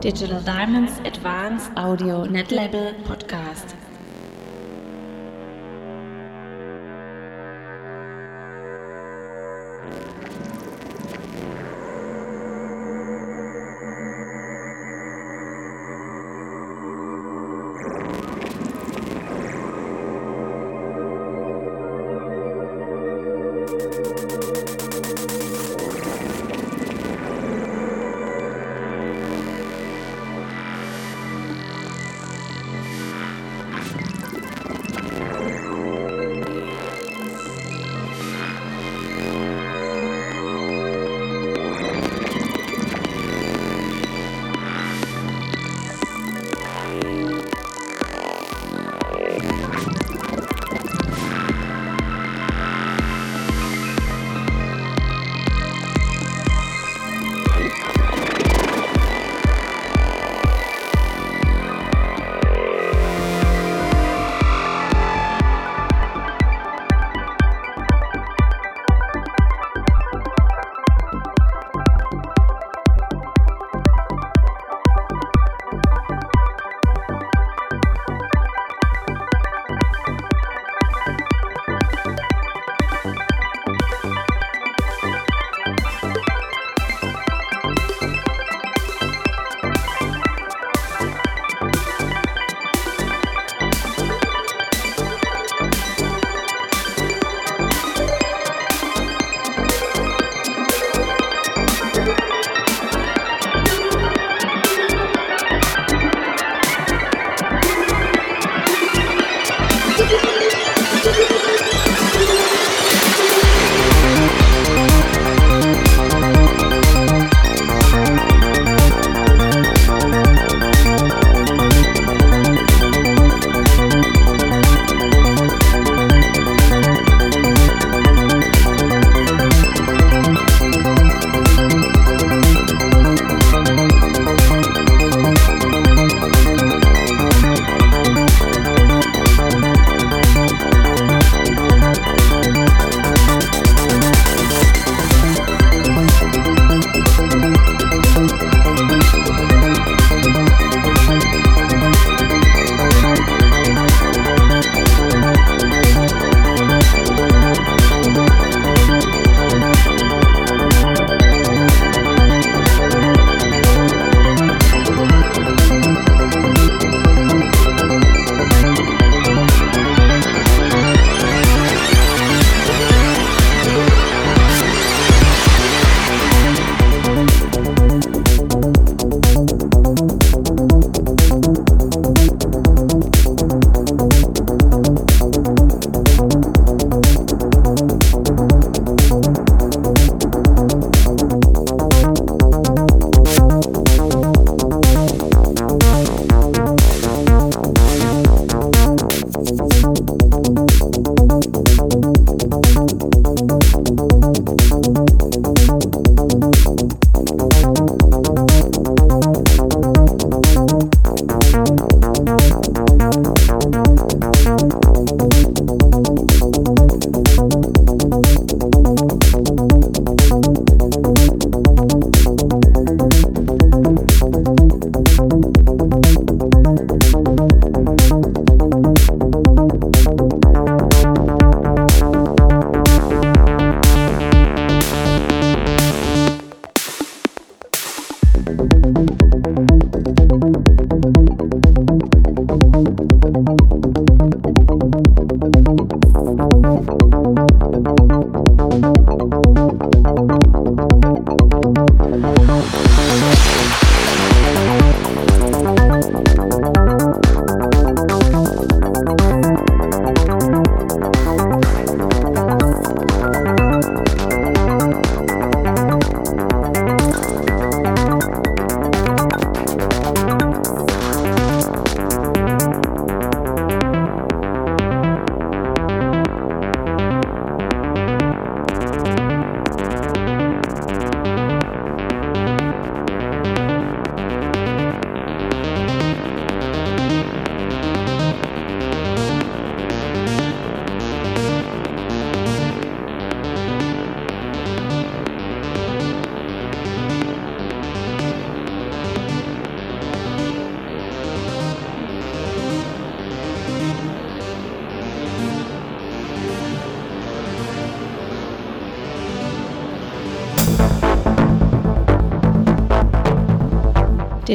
Digital Diamonds Advanced Audio Netlabel Podcast.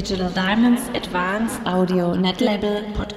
Digital Diamonds Advanced Audio Netlabel Podcast.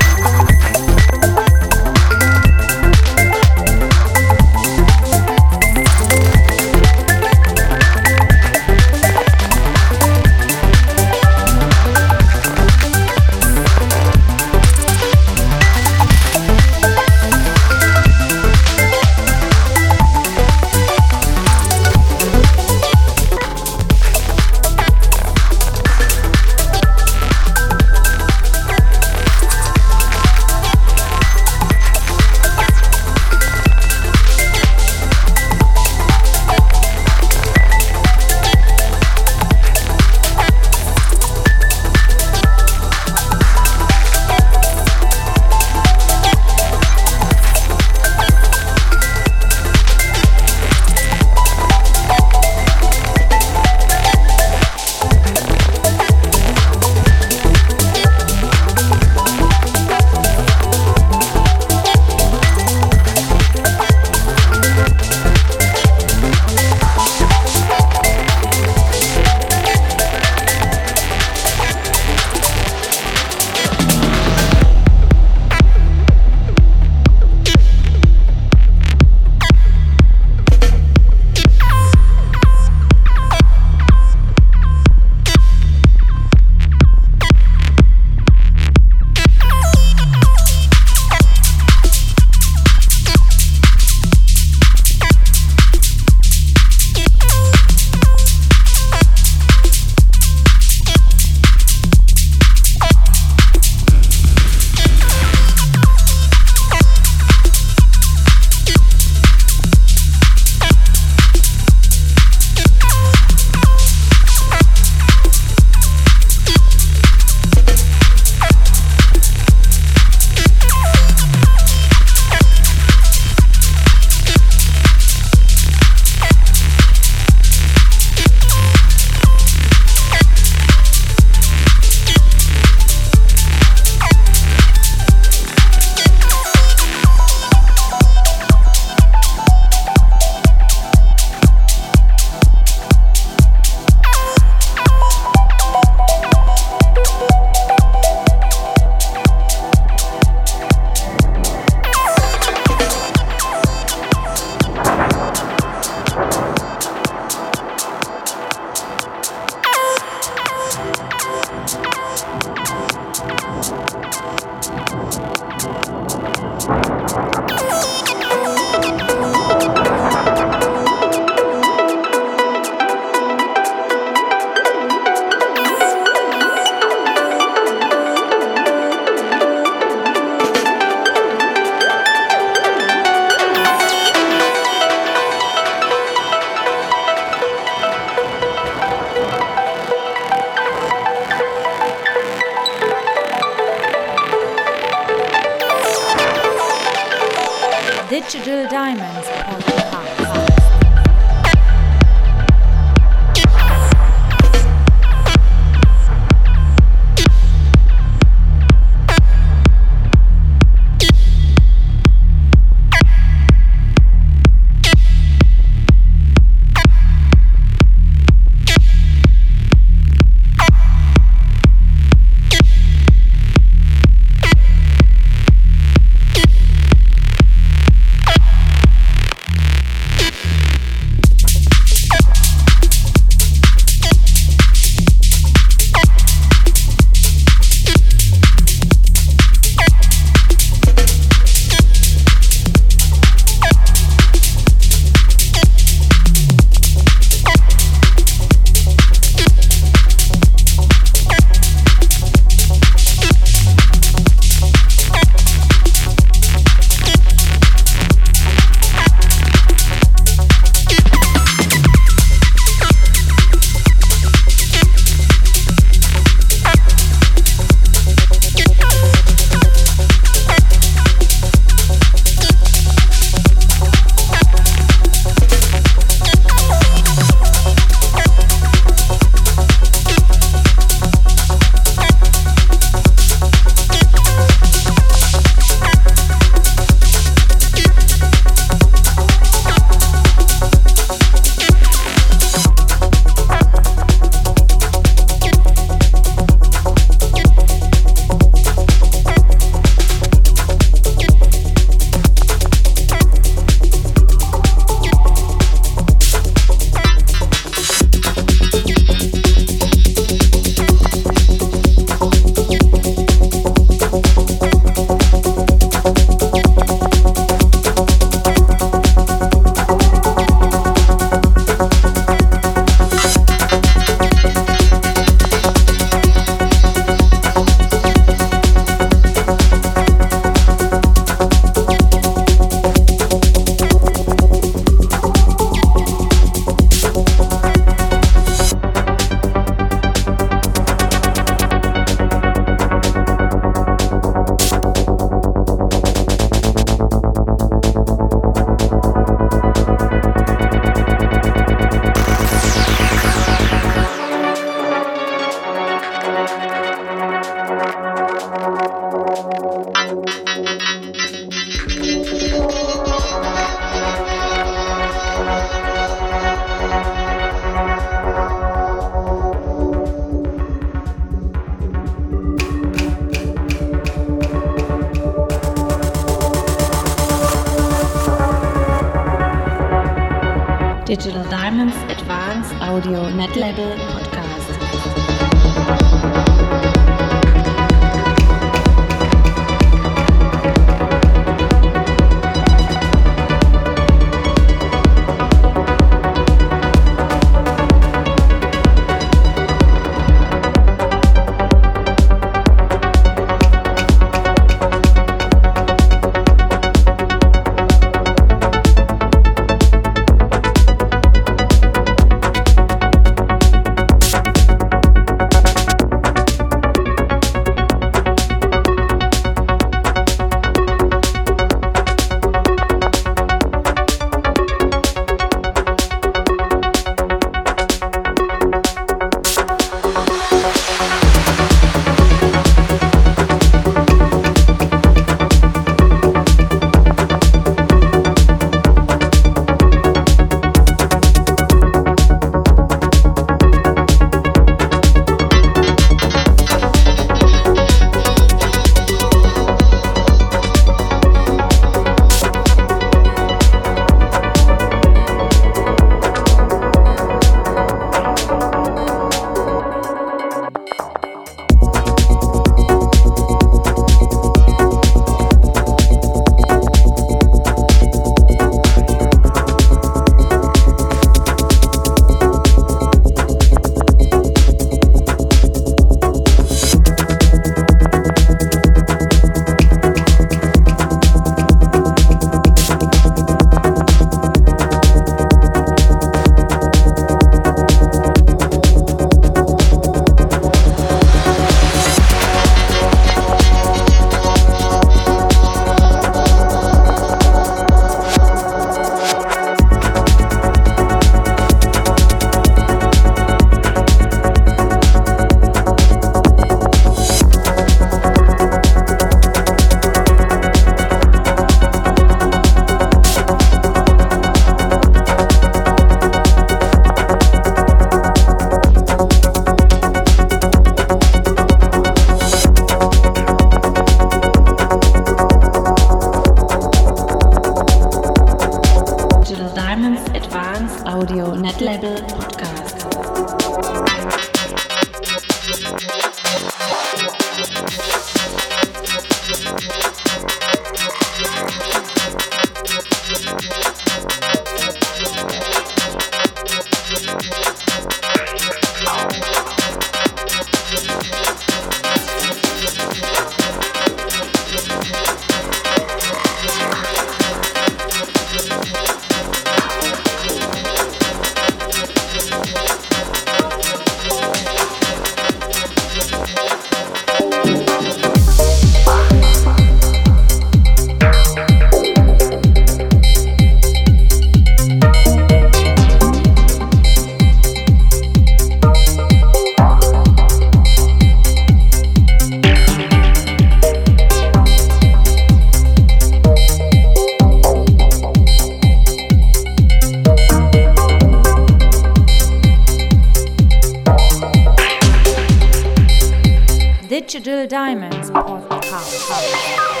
Digital Diamonds Podcast.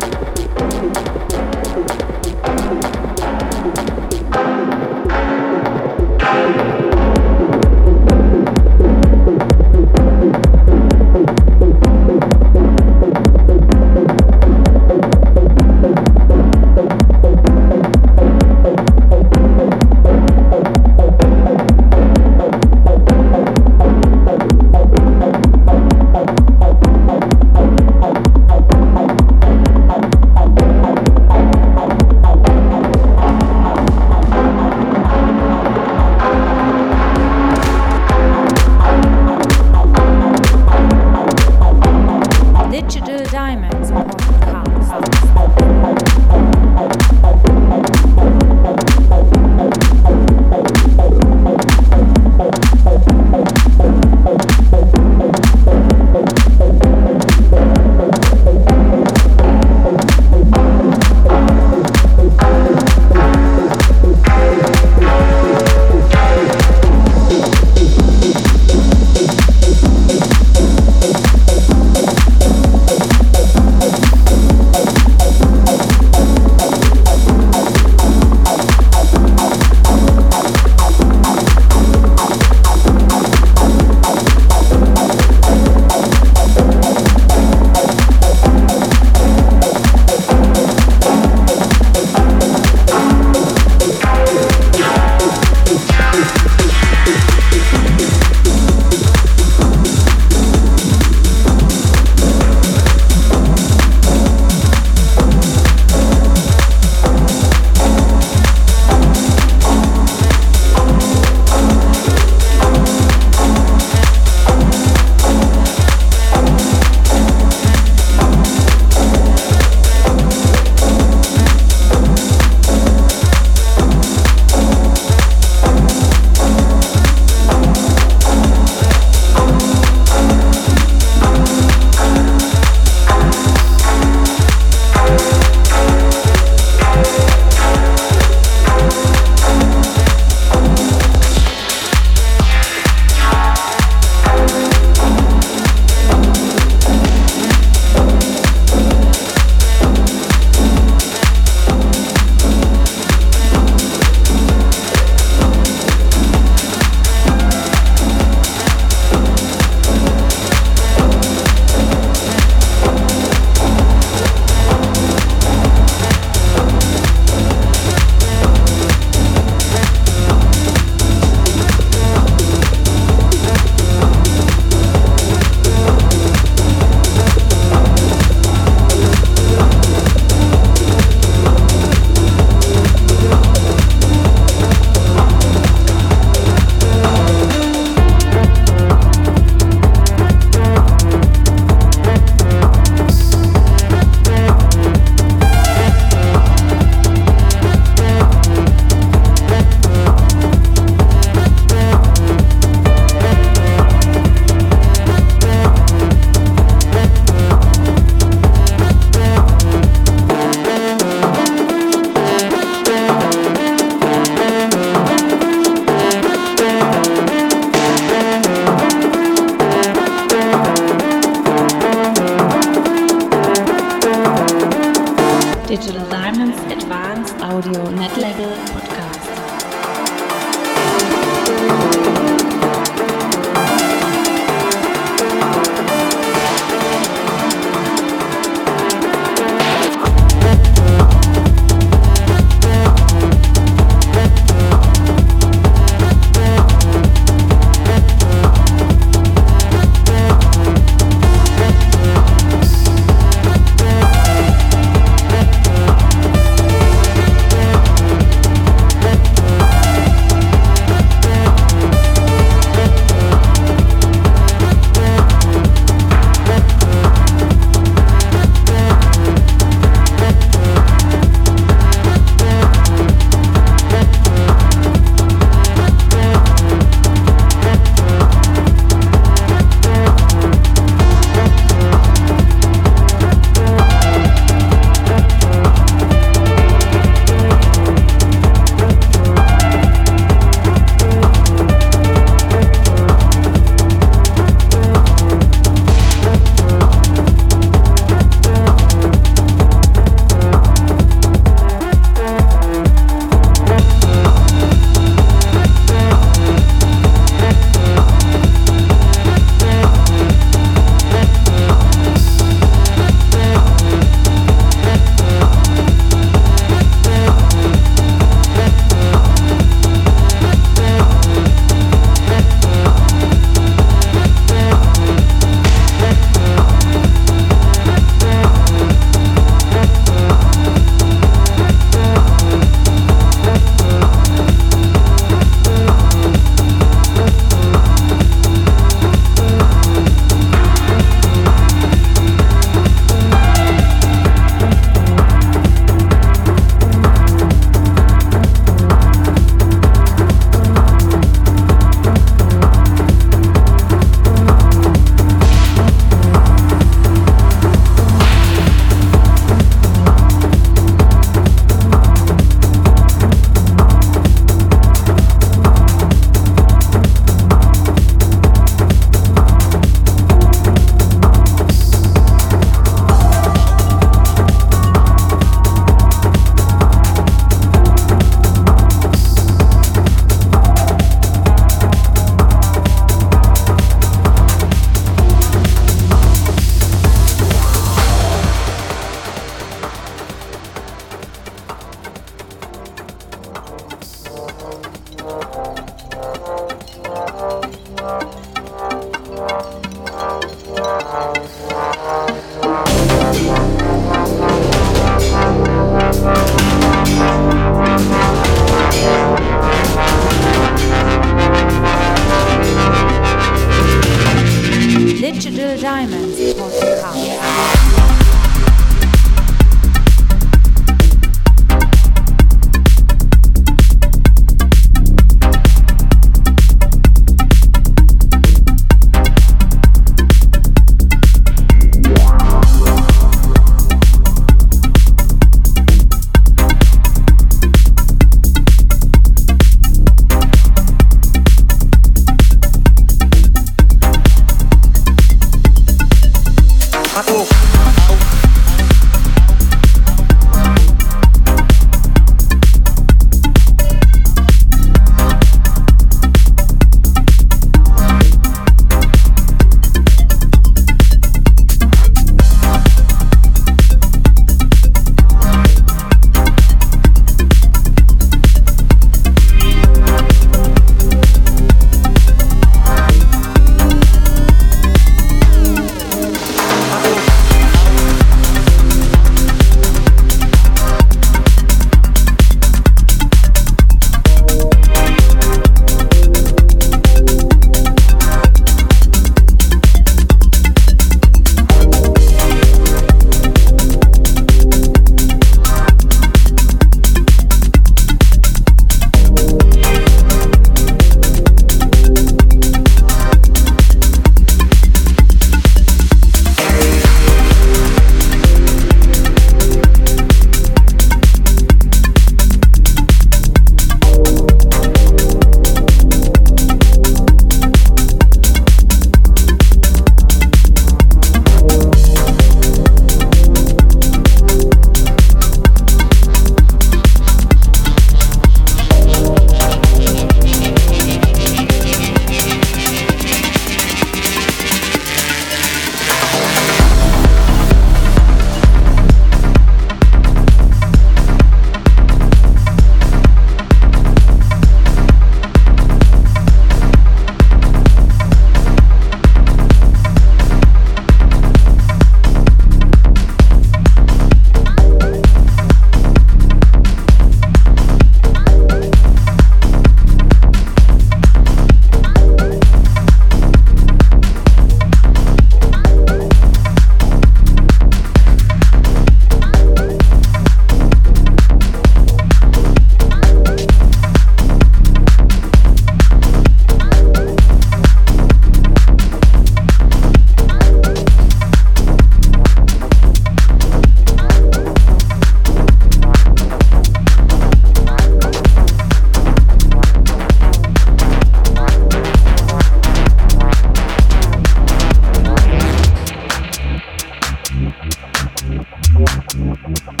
Thank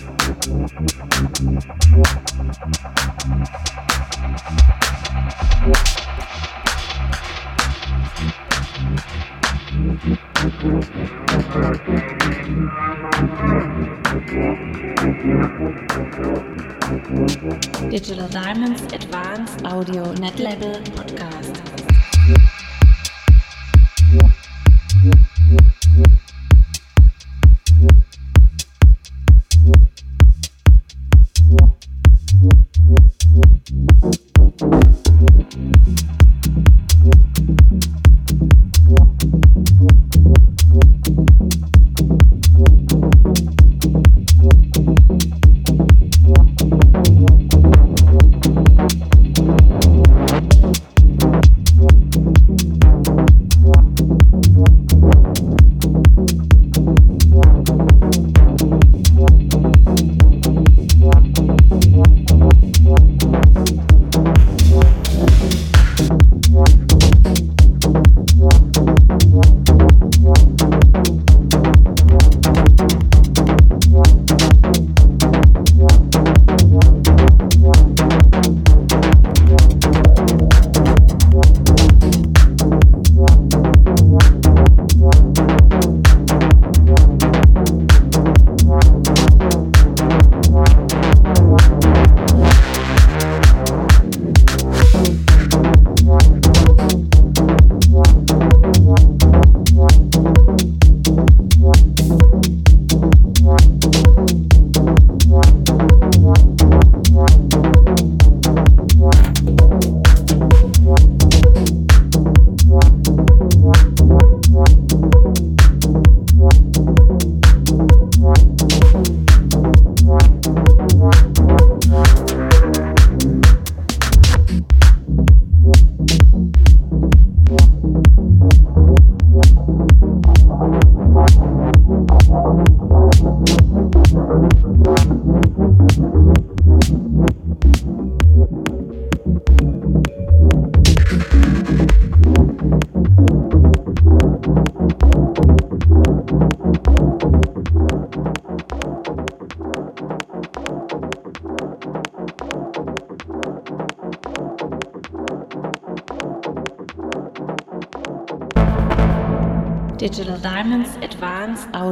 you.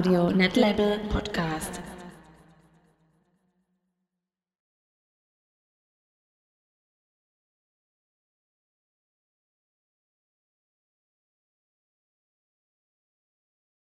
Audio Netlabel Podcast.